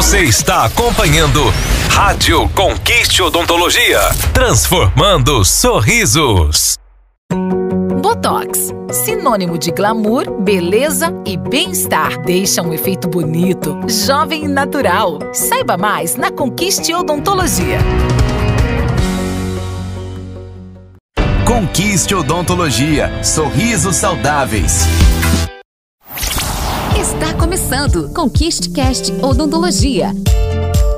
Você está acompanhando Rádio Conquiste Odontologia, transformando sorrisos. Botox, sinônimo de glamour, beleza e bem-estar. Deixa um efeito bonito, jovem e natural. Saiba mais na Conquiste Odontologia. Conquiste Odontologia. Sorrisos saudáveis. Começando Conquiste Cast Odontologia.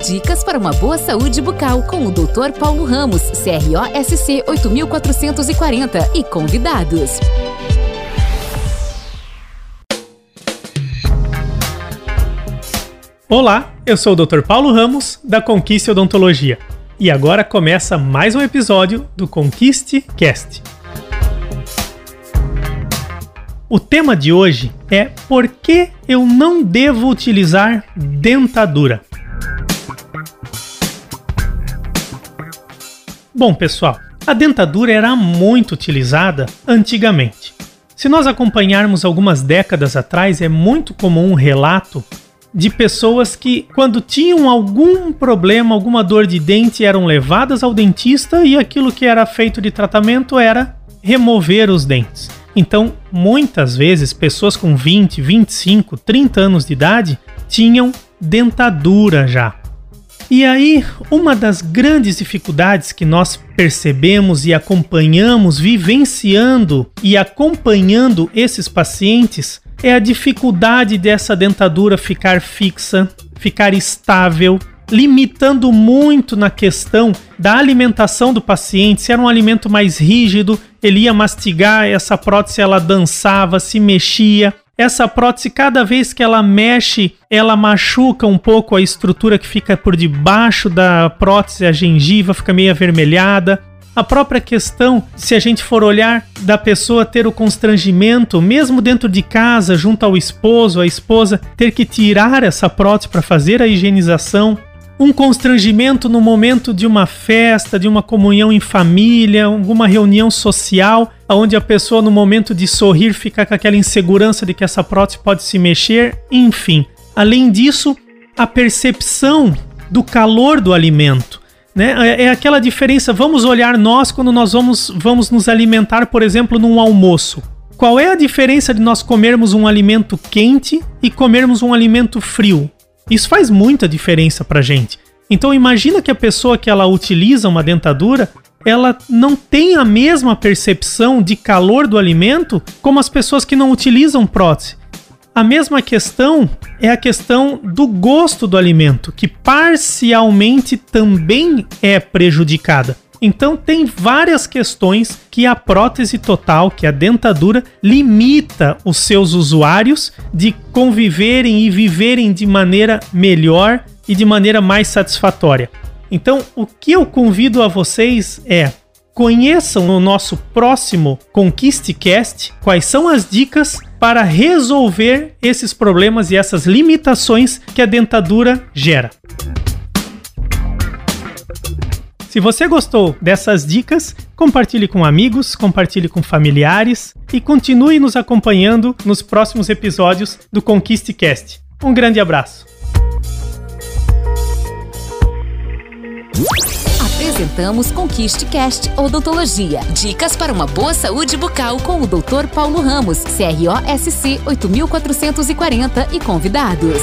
Dicas para uma boa saúde bucal com o Dr. Paulo Ramos, CROSC 8440 e convidados. Olá, eu sou o Dr. Paulo Ramos da Conquiste Odontologia. E agora começa mais um episódio do Conquiste Cast. O tema de hoje é por que eu não devo utilizar dentadura. Bom, pessoal, a dentadura era muito utilizada antigamente. Se nós acompanharmos algumas décadas atrás, é muito comum um relato de pessoas que, quando tinham algum problema, alguma dor de dente, eram levadas ao dentista e aquilo que era feito de tratamento era remover os dentes. Então, muitas vezes, pessoas com 20, 25, 30 anos de idade tinham dentadura já. E aí, uma das grandes dificuldades que nós percebemos e acompanhamos, vivenciando e acompanhando esses pacientes, é a dificuldade dessa dentadura ficar fixa, ficar estável, limitando muito na questão da alimentação do paciente. Se era um alimento mais rígido, ele ia mastigar, essa prótese ela dançava, se mexia. Essa prótese, cada vez que ela mexe, ela machuca um pouco a estrutura que fica por debaixo da prótese, a gengiva fica meio avermelhada. A própria questão, se a gente for olhar da pessoa ter o constrangimento, mesmo dentro de casa, junto ao esposo, a esposa, ter que tirar essa prótese para fazer a higienização, um constrangimento no momento de uma festa, de uma comunhão em família, alguma reunião social, onde a pessoa no momento de sorrir fica com aquela insegurança de que essa prótese pode se mexer, enfim. Além disso, a percepção do calor do alimento. Né? É, é aquela diferença. Vamos olhar nós quando nós vamos, vamos nos alimentar, por exemplo, num almoço. Qual é a diferença de nós comermos um alimento quente e comermos um alimento frio? Isso faz muita diferença pra gente. Então imagina que a pessoa que ela utiliza uma dentadura, ela não tem a mesma percepção de calor do alimento como as pessoas que não utilizam prótese. A mesma questão é a questão do gosto do alimento, que parcialmente também é prejudicada. Então tem várias questões que a prótese total, que a dentadura, limita os seus usuários de conviverem e viverem de maneira melhor e de maneira mais satisfatória. Então, o que eu convido a vocês é conheçam no nosso próximo ConquisteCast quais são as dicas para resolver esses problemas e essas limitações que a dentadura gera. Se você gostou dessas dicas, compartilhe com amigos, compartilhe com familiares e continue nos acompanhando nos próximos episódios do Conquiste Cast. Um grande abraço. Apresentamos Conquiste Cast Odontologia. Dicas para uma boa saúde bucal com o Dr. Paulo Ramos, CROSC 8440 e convidados.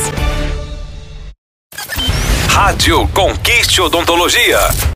Rádio Conquiste Odontologia.